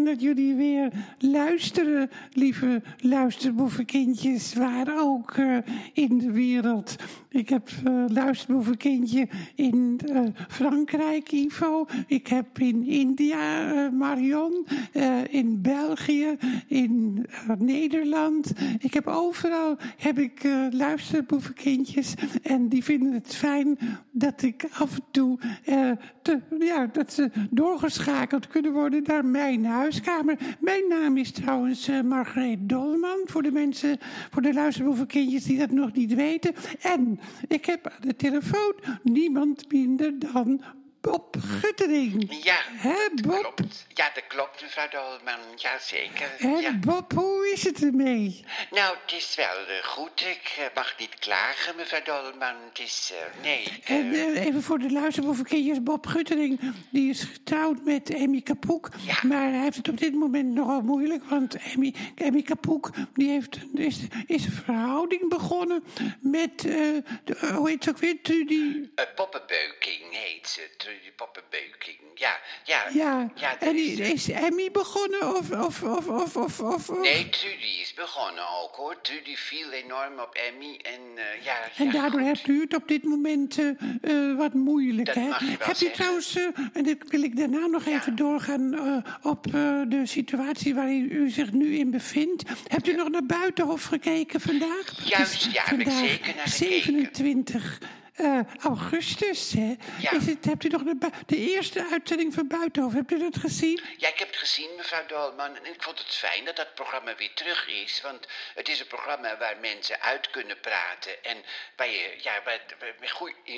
dat jullie weer luisteren, lieve luisterboevenkindjes, waar ook eh, in de wereld. Ik heb uh, luisterboevenkindje in uh, Frankrijk, Ivo. Ik heb in India, Marion. in België, in Nederland. Ik heb overal heb ik luisterboevenkindjes. En die vinden het fijn dat ik af en toe te, ja, dat ze doorgeschakeld kunnen worden naar mijn huiskamer. Mijn naam is trouwens uh, Margreet Dolman, voor de mensen, voor de luisterboevenkindjes die dat nog niet weten. En ik heb aan de telefoon niemand minder dan Bob Guttering. Ja, Hè, Bob? klopt. Ja, dat klopt, mevrouw Dolman. Jazeker. En Ja. Bob, hoe is het ermee? Nou, het is wel eh, goed. Ik eh, mag niet klagen, mevrouw Dolman. Het is, eh, nee. eh, En eh, even voor de luisterboevenkindjes, Bob Guttering, die is getrouwd met Emmy Kapoek. Ja. Maar hij heeft het op dit moment nogal moeilijk, want Emmy, Emmy Kapoek, die heeft, is, is een verhouding begonnen met, eh, de, eh, hoe heet ze ook weer, Trudy... eh, poppenbeuking heet ze. Trudy Poppenbeuking. Ja, ja. Ja, ja en die- is- is Emmy begonnen of... of, of, of, of, Nee, Trudy is begonnen ook, hoor. Trudy viel enorm op Emmy en eh, ja... En ja, daardoor goed. hebt u het op dit moment eh, eh, wat moeilijk, Dat hè? mag je wel Hebt u zeggen. trouwens, eh, en dan wil ik daarna nog even doorgaan op de situatie waarin u zich nu in bevindt. Hebt u nog naar Buitenhof gekeken vandaag? Juist, ja, heb ik zeker naar gekeken. 27 eh, augustus, hè? Ja. Is het, hebt u nog bui- de eerste uitzending van Buitenhof, hebt u dat gezien? Ja, ik heb het gezien, mevrouw Dolman. En ik vond het fijn dat dat programma weer terug is. Want het is een programma waar mensen uit kunnen praten. En waar je ja, waar,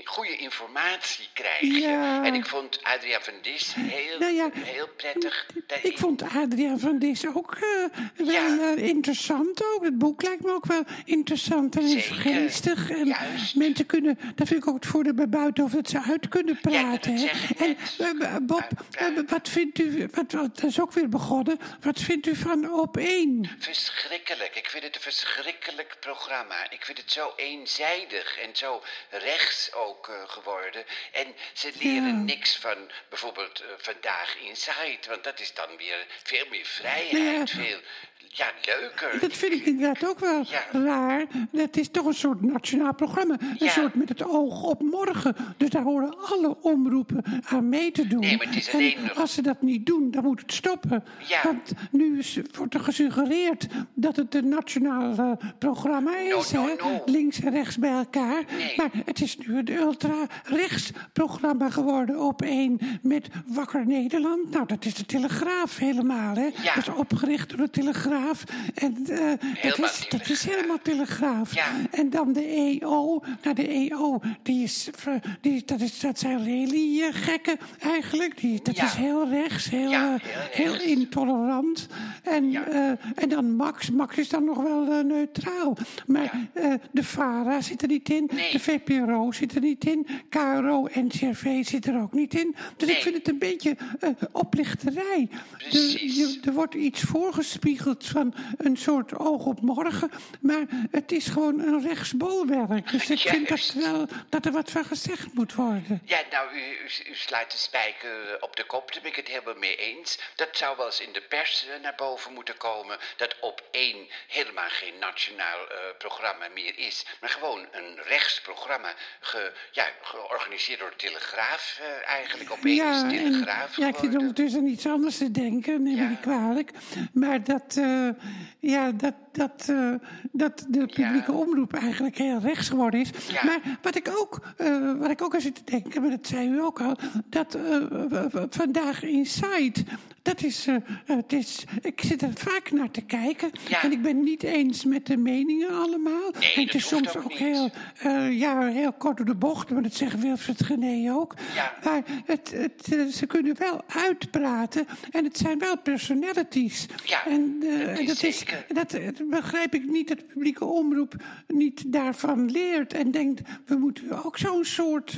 goede informatie krijgt. Ja. En ik vond Adriaan van Dis heel, Nou ja, heel prettig. daarin. Ik vond Adriaan van Dis ook eh, wel eh, interessant ook. Het boek lijkt me ook wel interessant en Zeker. geestig. En Juist. mensen kunnen, dat vind ik ook het voordeel bij Buitenhof, dat ze uit kunnen Ja, praten. dat hè. zeg ik en net. eh, Bob, eh, wat vindt u, wat, wat, dat is ook weer begonnen, wat vindt u van op één? Verschrikkelijk. Ik vind het een verschrikkelijk programma. Ik vind het zo eenzijdig en zo rechts ook eh, geworden. En ze leren Ja. niks van bijvoorbeeld eh, Vandaag Inside. Want dat is dan weer veel meer vrijheid. Ja. Veel ja, leuker. Dat vind ik inderdaad ook wel Ja. raar. Dat is toch een soort nationaal programma. Een Ja. soort met het oog op morgen. Dus daar horen alle omroepen aan mee te doen. Nee, maar het is en als ze dat niet doen, dan moet het stoppen. Ja. Want nu is, wordt er gesuggereerd dat het een nationaal eh, programma is. no, hè? no. Links en rechts bij elkaar. Nee. Maar het is nu een ultra-rechts programma geworden op één met Wakker Nederland. Nou, dat is de Telegraaf helemaal. Hè? Ja. Dat is opgericht door de Telegraaf. En eh, dat, is, dat is helemaal Telegraaf. Ja. En dan de EO. Nou, de EO, die is, ver- die, dat, is, dat zijn relie-gekken eigenlijk. Die, dat Ja. is heel rechts, heel, Ja, eh, heel intolerant. En, Ja. eh, en dan Max. Max is dan nog wel eh, neutraal. Maar eh, de VARA zit er niet in. Nee. De VPRO zit er niet in. KRO en CRV zit er ook niet in. Dus ik vind het een beetje eh, oplichterij. Precies. je- er wordt iets voorgespiegeld van een soort oog op morgen. Maar het is gewoon een rechtsbolwerk. Dus ik vind dat, wel, dat er wat van gezegd moet worden. Ja, nou, u, u, u slaat de spijker op de kop, daar ben ik het helemaal mee eens. Dat zou wel eens in de pers eh, naar boven moeten komen. Dat op één helemaal geen nationaal eh, programma meer is. Maar gewoon een rechtsprogramma. Ge, ja, georganiseerd door de Telegraaf eh, eigenlijk. Op één is de en, Telegraaf ja, ik zit ondertussen iets anders te denken, neem Ja. ik niet kwalijk. Maar dat, ja, dat, dat, dat de publieke omroep eigenlijk heel rechts geworden is. Ja. Maar wat ik ook, eh, wat ik ook aan zit te denken, maar dat zei u ook al, dat w- vandaag Inside, dat is, eh, het is, ik zit er vaak naar te kijken Ja. en ik ben niet eens met de meningen allemaal. Nee, en het is soms ook heel, eh, ja, heel kort door de bocht, maar dat zeggen Wilfred Gené ook. Ja. Maar het, het, eh, ze kunnen wel uitpraten en het zijn wel personalities. Ja, en eh, dat en is dat, is, zeker. dat begrijp ik niet dat de publieke omroep niet daarvan leert en denkt, we moeten ook zo'n soort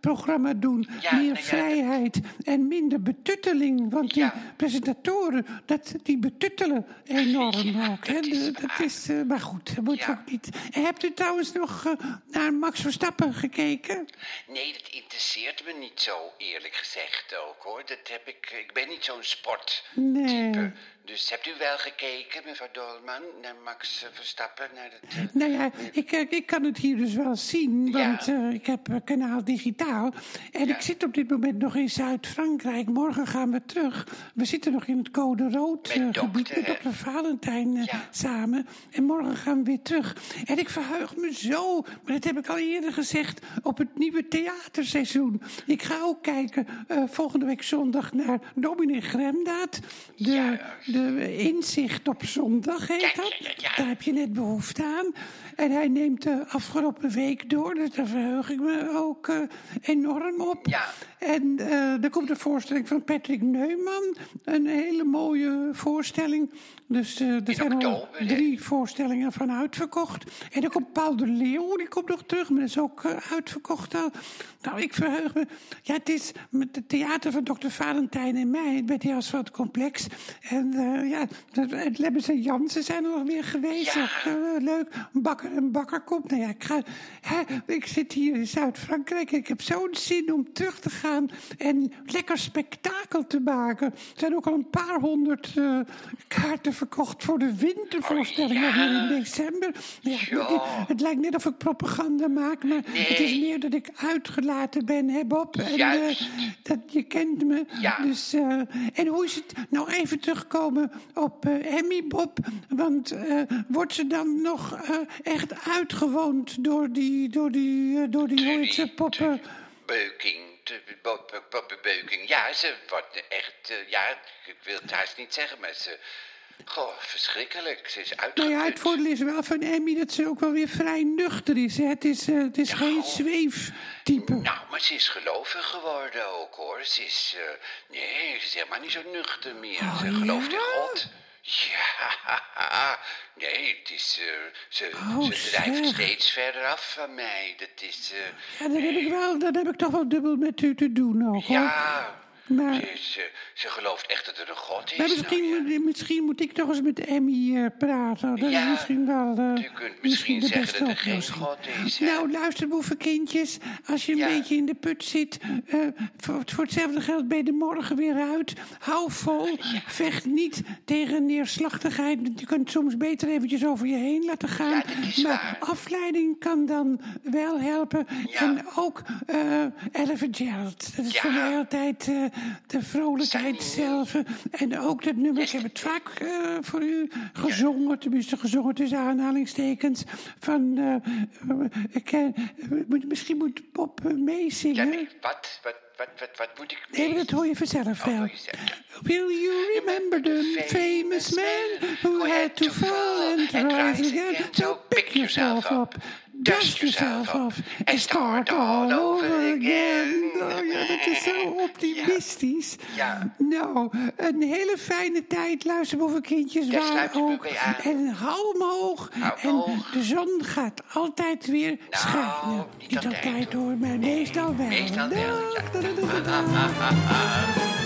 programma doen. Ja, nou Meer ja, vrijheid en minder betutteling. Want die, Ja. Presentatoren, dat, die betuttelen enorm ook. Hè? dat is eh, maar goed, dat moet Ja. ook niet. En hebt u trouwens nog eh, naar Max Verstappen gekeken? Nee, dat interesseert me niet zo, eerlijk gezegd ook hoor. Dat heb ik, ik ben niet zo'n sporttype. Nee. Dus hebt u wel gekeken, mevrouw Dolman, naar Max Verstappen? Naar het, eh, Nou ja, ik, eh, ik kan het hier dus wel zien, Ja. want eh, ik heb kanaal digitaal. En Ja. ik zit op dit moment nog in Zuid-Frankrijk. Morgen gaan we terug. We zitten nog in het code rood Met gebied met dokter Valentijn Ja. samen. En morgen gaan we weer terug. En ik verheug me zo, maar dat heb ik al eerder gezegd, op het nieuwe theaterseizoen. Ik ga ook kijken volgende week zondag naar Dominee Gremdaad. De, Ja. De Inzicht op zondag heet dat. ja, ja, ja. Daar heb je net behoefte aan. En hij neemt de afgelopen week door, dus daar verheug ik me ook eh, enorm op. Ja. En eh, er komt een voorstelling van Patrick Neumann. Een hele mooie voorstelling. Dus eh, er zijn al drie voorstellingen van uitverkocht. En dan komt Paul de Leeuw, die komt nog terug, maar dat is ook eh, uitverkocht al. Nou, ik verheug me. Ja, het is met het theater van dokter Valentijn en mij, bij het het Complex. En eh, ja, Lebbes en Jansen zijn er nog weer geweest. Ja. Eh, leuk. Bakker en Bakker komt. Nou ja, ik, ga, hè, ik zit hier in Zuid-Frankrijk. Ik heb zo'n zin om terug te gaan en lekker spektakel te maken. Er zijn ook al een paar honderd eh, kaarten verkocht voor de wintervoorstelling Oh, ja. alweer in december. Ja, het, het lijkt net of ik propaganda maak, maar het is meer dat ik uitgelaten ben, hè Bob? En, dat, je kent me. Ja. Dus, eh, en hoe is het nou even terugkomen op eh, Emmy Bob? Want eh, wordt ze dan nog echt uitgewoond door die, door die, door die, hoe heet ze, poppen? Beuking, bo- poppenbeuking. Ja, ze wordt echt, ja, ik wil het haast niet zeggen, maar ze... Goh, verschrikkelijk. Ze is Nou ja, het voordeel is wel van Emmy dat ze ook wel weer vrij nuchter is. Hè? Het is, eh, het is geen zweeftype. Nou, maar ze is gelovig geworden ook, hoor. Ze is, eh, nee, ze is helemaal niet zo nuchter meer. Oh, ze gelooft in? God. Ja, nee, het is, eh, ze, Oh, ze drijft steeds verder af van mij. Dat is, Ja, dan heb ik wel, dan heb ik toch wel dubbel met u te doen nog, hoor. ja, Maar- ze, eh, ze gelooft echt dat er een God is. Maar Nou, misschien, ja. moet, misschien moet ik toch eens met Emmy eh, praten. Dat Ja, is misschien wel. u kunt misschien de zeggen beste dat er geen. God is, hè? Nou, luister, boevenkindjes. Als je een Ja. beetje in de put zit. eh, voor, voor hetzelfde geld ben je er morgen weer uit. Hou vol. Vecht niet tegen neerslachtigheid. Je kunt soms beter eventjes over je heen laten gaan. Maar waar. afleiding kan dan wel helpen. En ook Ella Gerald. Dat is voor mij altijd de vrolijkheid zelf. En ook dat nummer, ik heb het vaak eh, voor u gezongen, tenminste gezongen tussen aanhalingstekens. Van, eh, ik, moet- misschien moet Bob Ja, meezingen. nee, wat, wat, wat, wat, wat moet ik... Nee, dat hoor je vanzelf Oh, wel. Will you remember the famous man who had to fall and rise again? So pick yourself up, dust yourself off and start all over again. Oh ja, dat is zo optimistisch. Ja. Nou, een hele fijne tijd, luisterboevenkindjes. Waar ook. En hou omhoog. En de zon gaat altijd weer schijnen. niet altijd hoor, maar meestal wel. meestal wel, 哈哈哈哈哈